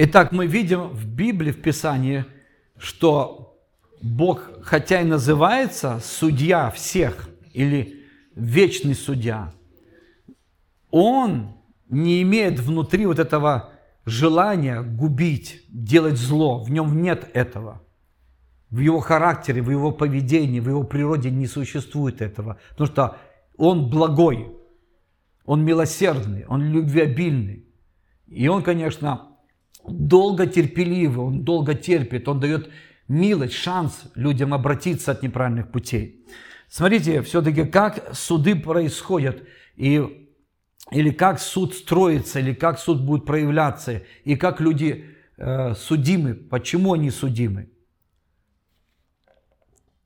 Итак, мы видим в Библии, в Писании, что Бог, хотя и называется судья всех или вечный судья, Он не имеет внутри вот этого желания губить, делать зло. В нем нет этого. В его характере, в его поведении, в его природе не существует этого. Потому что он благой, он милосердный, он любвеобильный. И он, конечно, долго терпеливый, он долго терпит, он дает милость, шанс людям обратиться от неправильных путей. Смотрите, все-таки как суды происходят, и, или как суд строится, или как суд будет проявляться, и как люди э, судимы, почему они судимы.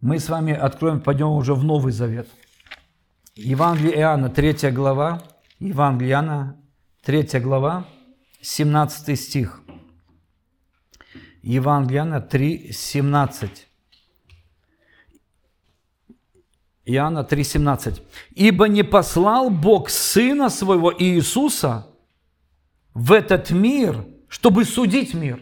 Мы с вами откроем, пойдем уже в Новый Завет. Евангелие Иоанна, 3 глава, Евангелие Иоанна, 3 глава, 17 стих. Евангелие Иоанна 3, 17. Иоанна 3, 17. «Ибо не послал Бог Сына Своего Иисуса в этот мир, чтобы судить мир».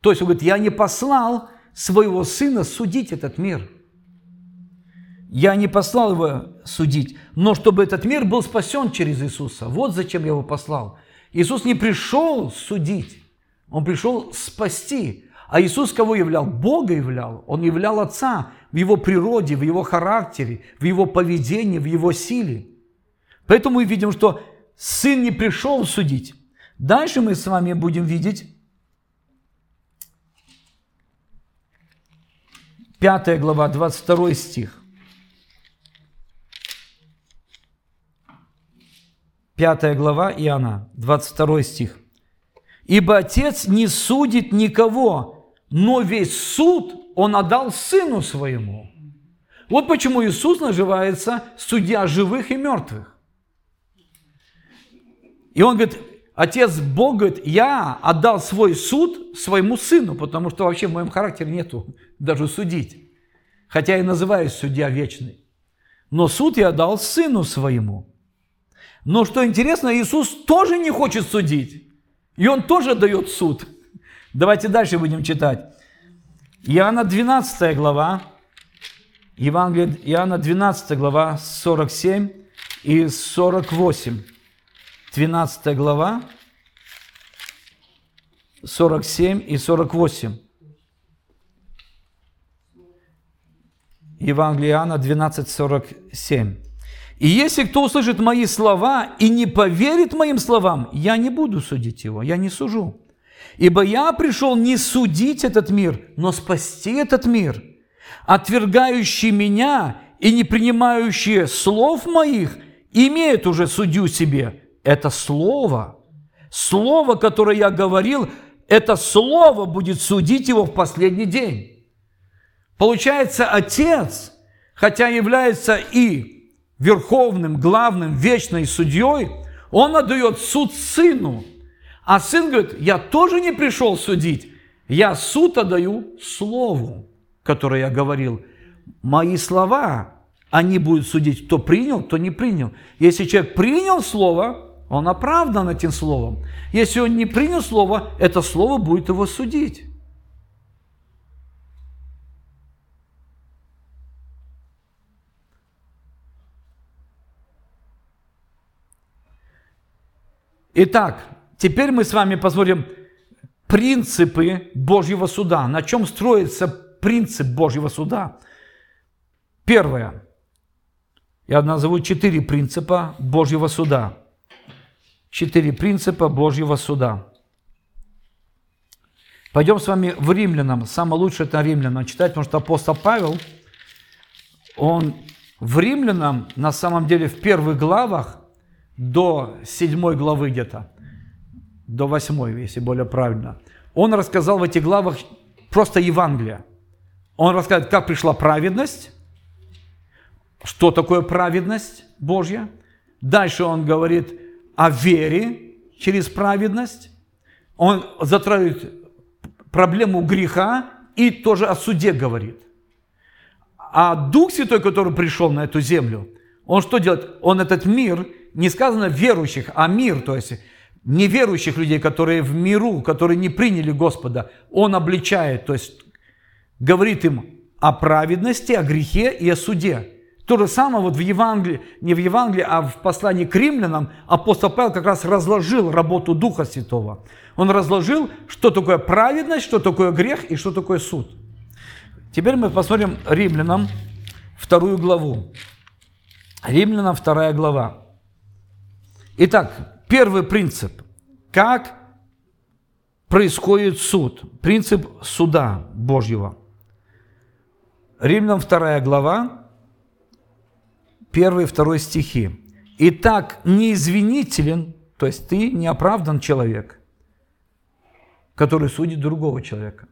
То есть он говорит, я не послал своего Сына судить этот мир. Я не послал его судить, но чтобы этот мир был спасен через Иисуса. Вот зачем я его послал. Иисус не пришел судить, Он пришел спасти. А Иисус кого являл? Бога являл. Он являл Отца в Его природе, в Его характере, в Его поведении, в Его силе. Поэтому мы видим, что Сын не пришел судить. Дальше мы с вами будем видеть 5 глава, 22 стих. 5 глава Иоанна, 22 стих. «Ибо Отец не судит никого, но весь суд Он отдал Сыну Своему». Вот почему Иисус называется судья живых и мертвых. И Он говорит, Отец Бог говорит, я отдал свой суд своему сыну, потому что вообще в моем характере нету даже судить. Хотя я называюсь судья вечный. Но суд я дал сыну своему. Но что интересно, Иисус тоже не хочет судить. И Он тоже дает суд. Давайте дальше будем читать. Иоанна 12 глава, Евангелие Иоанна 12 глава, 47 и 48. 12 глава, 47 и 48. Евангелие Иоанна 12, 47. «И если кто услышит мои слова и не поверит моим словам, я не буду судить его, я не сужу. Ибо я пришел не судить этот мир, но спасти этот мир. Отвергающий меня и не принимающий слов моих имеет уже судью себе, это слово. Слово, которое я говорил, это слово будет судить его в последний день. Получается, Отец, хотя является и верховным, главным, вечной судьей, он отдает суд сыну. А сын говорит, я тоже не пришел судить, я суд отдаю слову, которое я говорил. Мои слова, они будут судить, кто принял, кто не принял. Если человек принял слово, он оправдан этим словом. Если он не принял слово, это слово будет его судить. Итак, теперь мы с вами посмотрим принципы Божьего суда. На чем строится принцип Божьего суда? Первое. Я назову четыре принципа Божьего суда четыре принципа Божьего суда. Пойдем с вами в Римлянам. Самое лучшее это Римлянам читать, потому что апостол Павел, он в Римлянам, на самом деле, в первых главах, до седьмой главы где-то, до восьмой, если более правильно, он рассказал в этих главах просто Евангелие. Он рассказывает, как пришла праведность, что такое праведность Божья. Дальше он говорит, о вере через праведность, он затрагивает проблему греха и тоже о суде говорит. А Дух Святой, который пришел на эту землю, он что делает? Он этот мир, не сказано верующих, а мир, то есть неверующих людей, которые в миру, которые не приняли Господа, Он обличает, то есть говорит им о праведности, о грехе и о суде. То же самое вот в Евангелии, не в Евангелии, а в послании к римлянам апостол Павел как раз разложил работу Духа Святого. Он разложил, что такое праведность, что такое грех и что такое суд. Теперь мы посмотрим римлянам вторую главу. Римлянам вторая глава. Итак, первый принцип. Как происходит суд? Принцип суда Божьего. Римлянам вторая глава, первый и второй стихи. Итак, неизвинителен, то есть ты не оправдан человек, который судит другого человека.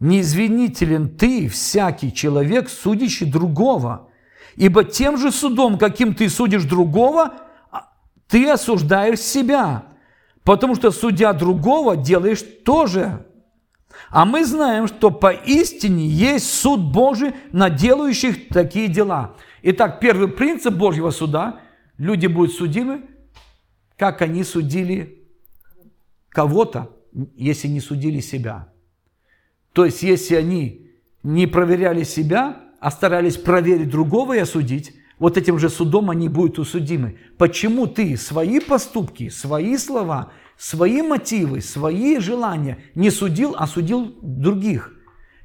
Неизвинителен ты, всякий человек, судящий другого. Ибо тем же судом, каким ты судишь другого, ты осуждаешь себя. Потому что судя другого, делаешь тоже. А мы знаем, что поистине есть суд Божий на делающих такие дела. Итак, первый принцип Божьего суда – люди будут судимы, как они судили кого-то, если не судили себя. То есть, если они не проверяли себя, а старались проверить другого и осудить, вот этим же судом они будут усудимы. Почему ты свои поступки, свои слова, свои мотивы, свои желания не судил, а судил других?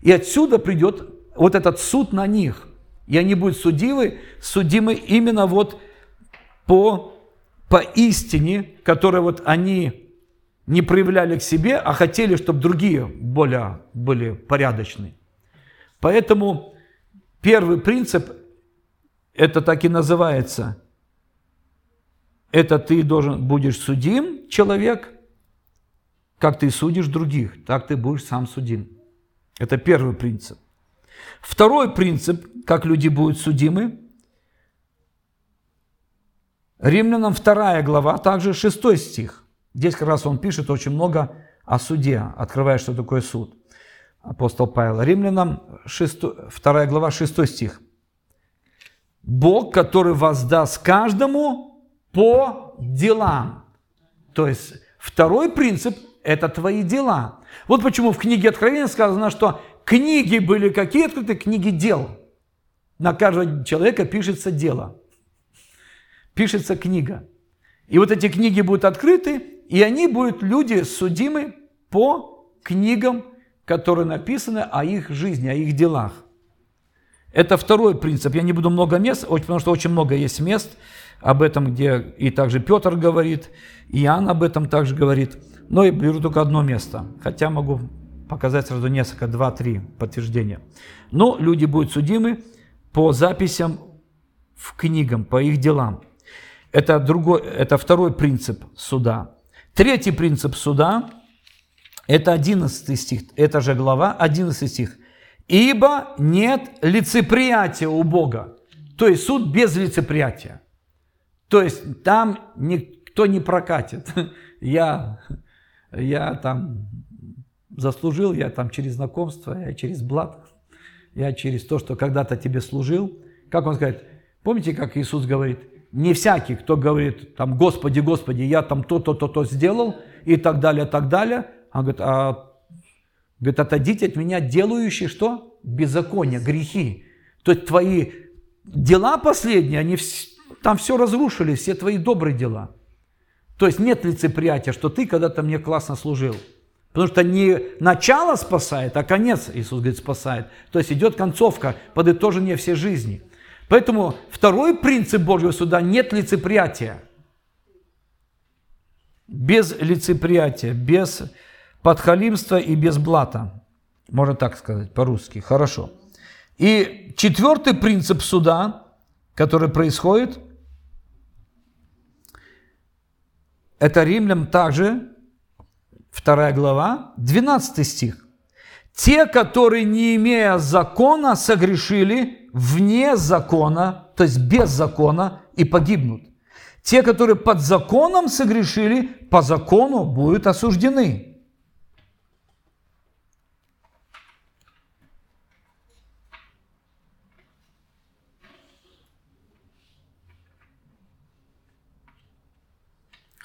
И отсюда придет вот этот суд на них. И они будут судимы, судимы именно вот по, по истине, которую вот они не проявляли к себе, а хотели, чтобы другие более были порядочны. Поэтому первый принцип, это так и называется, это ты должен будешь судим, человек, как ты судишь других, так ты будешь сам судим. Это первый принцип. Второй принцип, как люди будут судимы, Римлянам 2 глава, также 6 стих – Здесь как раз он пишет очень много о суде, открывая, что такое суд. Апостол Павел. Римлянам 6, 2 глава 6 стих. Бог, который воздаст каждому по делам. То есть второй принцип – это твои дела. Вот почему в книге Откровения сказано, что книги были какие открыты? Книги дел. На каждого человека пишется дело. Пишется книга. И вот эти книги будут открыты, и они будут люди судимы по книгам, которые написаны о их жизни, о их делах. Это второй принцип. Я не буду много мест, потому что очень много есть мест об этом, где и также Петр говорит, и Иоанн об этом также говорит. Но я беру только одно место, хотя могу показать сразу несколько, два-три подтверждения. Но люди будут судимы по записям в книгам, по их делам. Это, другой, это второй принцип суда. Третий принцип суда, это 11 стих, это же глава, 11 стих. «Ибо нет лицеприятия у Бога». То есть суд без лицеприятия. То есть там никто не прокатит. Я, я там заслужил, я там через знакомство, я через блат, я через то, что когда-то тебе служил. Как он говорит, помните, как Иисус говорит, не всякий, кто говорит, там, Господи, Господи, я там то-то, то-то сделал, и так далее, так далее. Он говорит, а, говорит, отойдите от меня, делающие что? Беззаконие, грехи. То есть твои дела последние, они там все разрушили, все твои добрые дела. То есть нет лицеприятия, что ты когда-то мне классно служил. Потому что не начало спасает, а конец, Иисус говорит, спасает. То есть идет концовка, подытожение всей жизни – Поэтому второй принцип Божьего суда – нет лицеприятия. Без лицеприятия, без подхалимства и без блата. Можно так сказать по-русски. Хорошо. И четвертый принцип суда, который происходит, это Римлям также, вторая глава, 12 стих. Те, которые, не имея закона, согрешили, вне закона, то есть без закона, и погибнут. Те, которые под законом согрешили, по закону будут осуждены.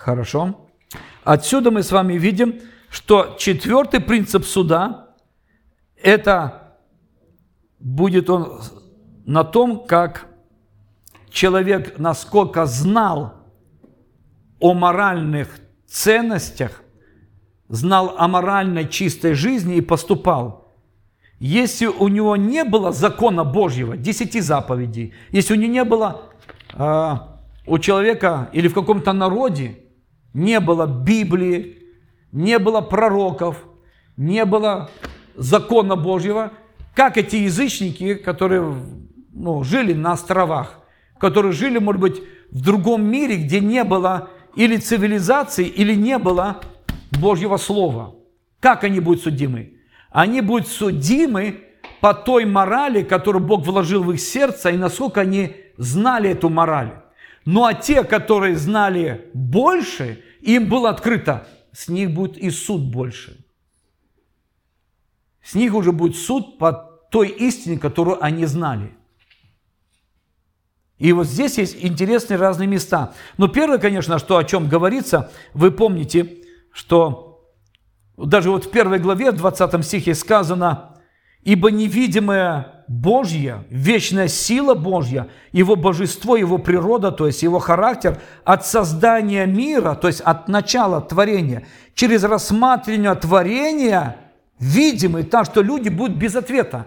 Хорошо. Отсюда мы с вами видим, что четвертый принцип суда – это будет он на том, как человек насколько знал о моральных ценностях, знал о моральной чистой жизни и поступал. Если у него не было закона Божьего, десяти заповедей, если у него не было э, у человека или в каком-то народе, не было Библии, не было пророков, не было закона Божьего, как эти язычники, которые ну, жили на островах, которые жили, может быть, в другом мире, где не было или цивилизации, или не было Божьего Слова. Как они будут судимы? Они будут судимы по той морали, которую Бог вложил в их сердце, и насколько они знали эту мораль. Ну а те, которые знали больше, им было открыто, с них будет и суд больше. С них уже будет суд по той истине, которую они знали. И вот здесь есть интересные разные места. Но первое, конечно, что о чем говорится, вы помните, что даже вот в первой главе, в 20 стихе сказано, «Ибо невидимая Божья, вечная сила Божья, Его божество, Его природа, то есть Его характер, от создания мира, то есть от начала творения, через рассматривание творения, видимый, так что люди будут без ответа.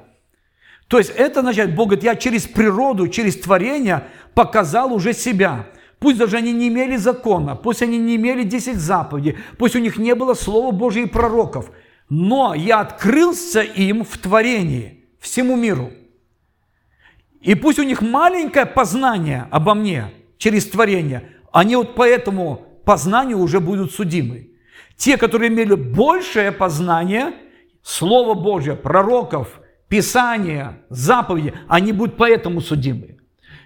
То есть это означает, Бог говорит, я через природу, через творение показал уже себя. Пусть даже они не имели закона, пусть они не имели 10 заповедей, пусть у них не было Слова Божьего и пророков, но я открылся им в творении, всему миру. И пусть у них маленькое познание обо мне через творение, они вот по этому познанию уже будут судимы. Те, которые имели большее познание, Слово Божье, пророков – Писания, заповеди, они будут поэтому судимы.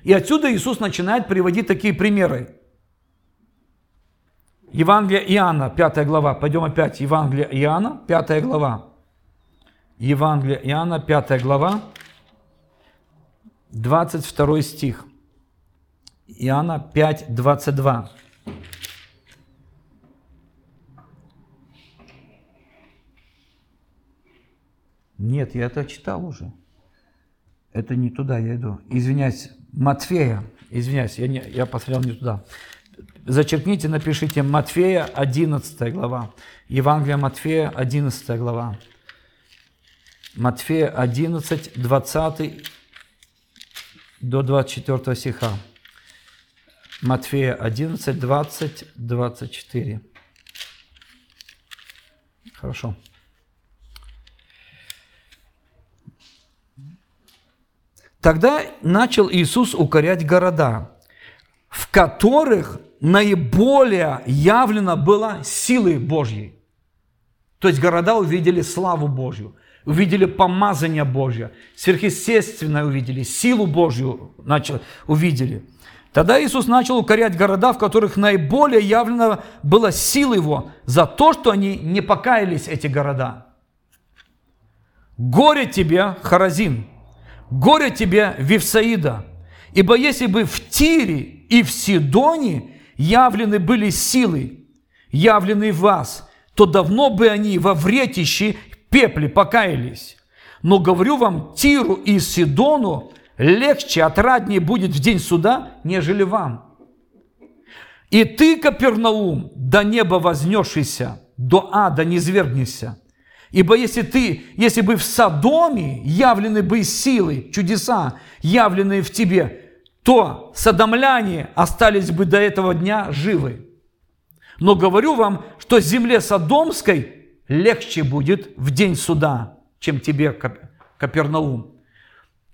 И отсюда Иисус начинает приводить такие примеры. Евангелие Иоанна, 5 глава. Пойдем опять. Евангелие Иоанна, 5 глава. Евангелие Иоанна, 5 глава, 22 стих. Иоанна 5, 22. Нет, я это читал уже. Это не туда я иду. Извиняюсь, Матфея. Извиняюсь, я, не, я посмотрел не туда. Зачеркните, напишите Матфея, 11 глава. Евангелие Матфея, 11 глава. Матфея 11, 20 до 24 стиха. Матфея 11, 20, 24. Хорошо. Тогда начал Иисус укорять города, в которых наиболее явлено было силы Божьей. То есть города увидели славу Божью, увидели помазание Божье, сверхъестественное увидели, силу Божью начал, увидели. Тогда Иисус начал укорять города, в которых наиболее явлено было сила Его за то, что они не покаялись, эти города. Горе тебе, Харазин! Горе тебе, Вифсаида! Ибо если бы в Тире и в Сидоне явлены были силы, явлены в вас, то давно бы они во вретище пепле покаялись. Но говорю вам, Тиру и Сидону легче, отраднее будет в день суда, нежели вам. И ты, Капернаум, до неба вознесшийся, до ада не свергнешься. Ибо если ты, если бы в Содоме явлены бы силы, чудеса, явленные в тебе, то содомляне остались бы до этого дня живы. Но говорю вам, что земле Содомской легче будет в день суда, чем тебе, Капернаум.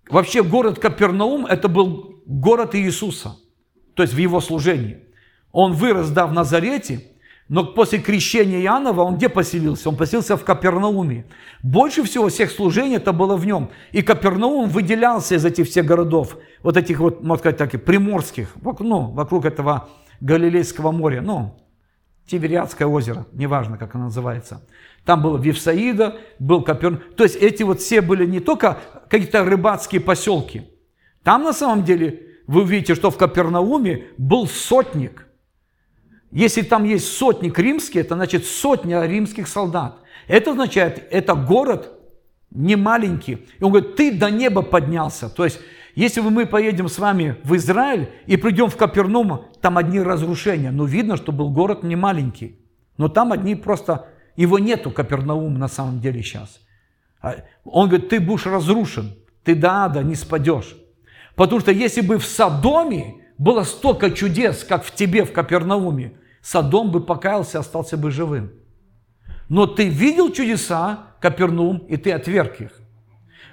Вообще город Капернаум – это был город Иисуса, то есть в его служении. Он вырос, да, в Назарете – но после крещения Иоаннова он где поселился? Он поселился в Капернауме. Больше всего всех служений это было в нем. И Капернаум выделялся из этих всех городов, вот этих вот, можно сказать так, приморских, ну, вокруг этого Галилейского моря, ну, Тивериадское озеро, неважно, как оно называется. Там был Вифсаида, был Капернаум. То есть эти вот все были не только какие-то рыбацкие поселки. Там на самом деле вы увидите, что в Капернауме был сотник, Если там есть сотник римский, это значит сотня римских солдат. Это означает, это город не маленький. И он говорит, ты до неба поднялся. То есть, если мы поедем с вами в Израиль и придем в Капернум, там одни разрушения. Но видно, что был город не маленький. Но там одни просто... Его нету, Капернаум, на самом деле сейчас. А он говорит, ты будешь разрушен. Ты до ада не спадешь. Потому что если бы в Содоме было столько чудес, как в тебе, в Капернауме, Содом бы покаялся, остался бы живым. Но ты видел чудеса, Капернаум, и ты отверг их.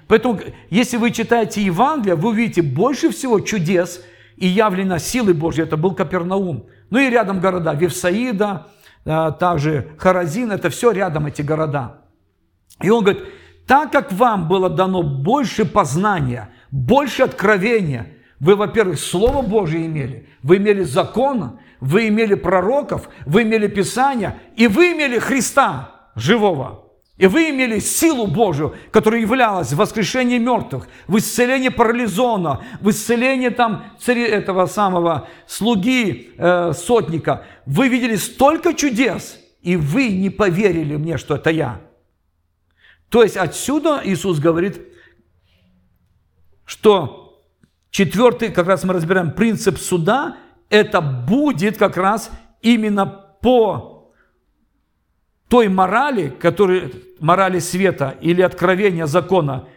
Поэтому, если вы читаете Евангелие, вы увидите больше всего чудес и явлено силы Божьей. Это был Капернаум. Ну и рядом города Вифсаида, а, также Харазин, это все рядом эти города. И он говорит, так как вам было дано больше познания, больше откровения, вы, во-первых, Слово Божье имели, вы имели закон, вы имели пророков, вы имели Писания, и вы имели Христа живого. И вы имели силу Божию, которая являлась в воскрешении мертвых, в исцелении парализона, в исцелении там этого самого слуги э, сотника. Вы видели столько чудес, и вы не поверили мне, что это я. То есть отсюда Иисус говорит, что четвертый, как раз мы разбираем принцип суда, это будет как раз именно по той морали, который, морали света или откровения закона,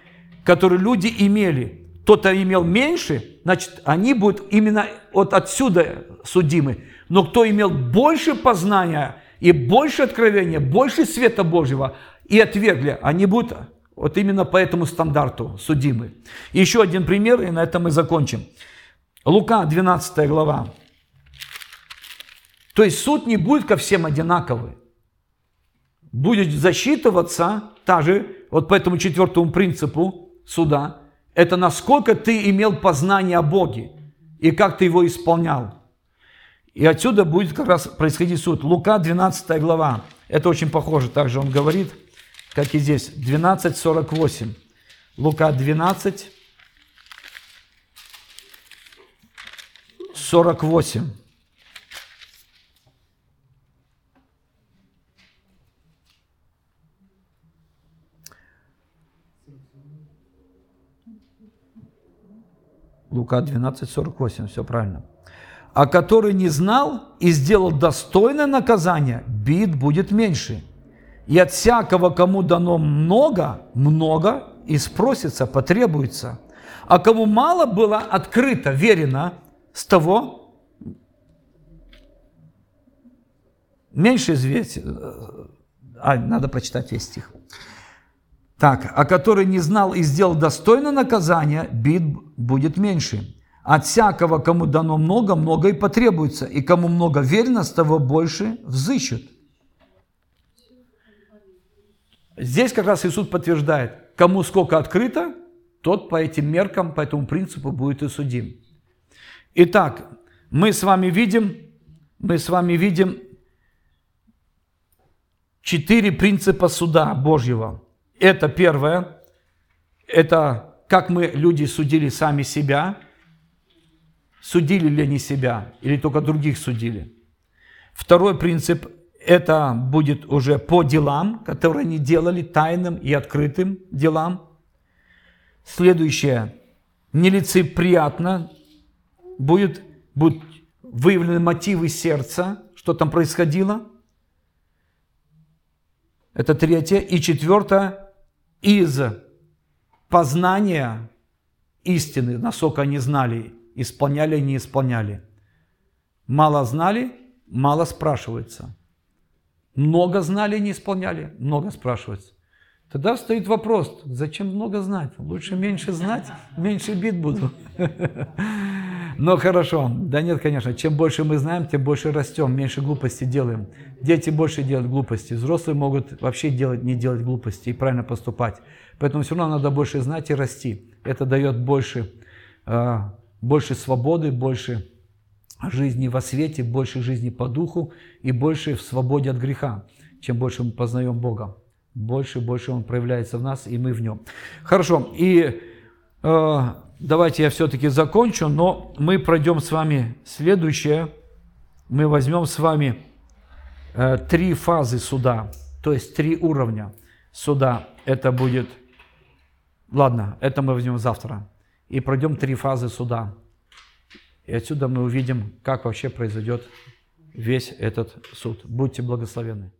которые люди имели. Кто-то имел меньше, значит, они будут именно вот отсюда судимы. Но кто имел больше познания и больше откровения, больше света Божьего, и отвергли, они будут вот именно по этому стандарту судимы. еще один пример, и на этом мы закончим. Лука, 12 глава. То есть суд не будет ко всем одинаковый. Будет засчитываться та же, вот по этому четвертому принципу суда, это насколько ты имел познание о Боге и как ты его исполнял. И отсюда будет как раз происходить суд. Лука, 12 глава. Это очень похоже, также он говорит – как и здесь, 12.48. Лука 12, 48. Лука 12, 48, все правильно. А который не знал и сделал достойное наказание, бит будет меньше. И от всякого, кому дано много, много и спросится, потребуется. А кому мало было открыто, верено, с того меньше известия. А, надо прочитать весь стих. Так, а который не знал и сделал достойно наказания, бит будет меньше. От всякого, кому дано много, много и потребуется, и кому много верено, с того больше взыщут. Здесь как раз Иисус подтверждает, кому сколько открыто, тот по этим меркам, по этому принципу будет и судим. Итак, мы с вами видим, мы с вами видим четыре принципа суда Божьего. Это первое, это как мы, люди, судили сами себя, судили ли они себя, или только других судили. Второй принцип это будет уже по делам, которые они делали, тайным и открытым делам. Следующее, нелицеприятно, будет, будут выявлены мотивы сердца, что там происходило. Это третье. И четвертое, из познания истины, насколько они знали, исполняли, не исполняли. Мало знали, мало спрашивается. Много знали, не исполняли? Много спрашивается. Тогда стоит вопрос, зачем много знать? Лучше меньше знать, меньше бит буду. Но хорошо. Да нет, конечно, чем больше мы знаем, тем больше растем, меньше глупостей делаем. Дети больше делают глупости, взрослые могут вообще делать, не делать глупости и правильно поступать. Поэтому все равно надо больше знать и расти. Это дает больше, а, больше свободы, больше жизни во свете, больше жизни по духу и больше в свободе от греха. Чем больше мы познаем Бога, больше и больше Он проявляется в нас, и мы в Нем. Хорошо, и э, давайте я все-таки закончу, но мы пройдем с вами следующее, мы возьмем с вами э, три фазы суда, то есть три уровня суда. Это будет, ладно, это мы возьмем завтра. И пройдем три фазы суда. И отсюда мы увидим, как вообще произойдет весь этот суд. Будьте благословенны.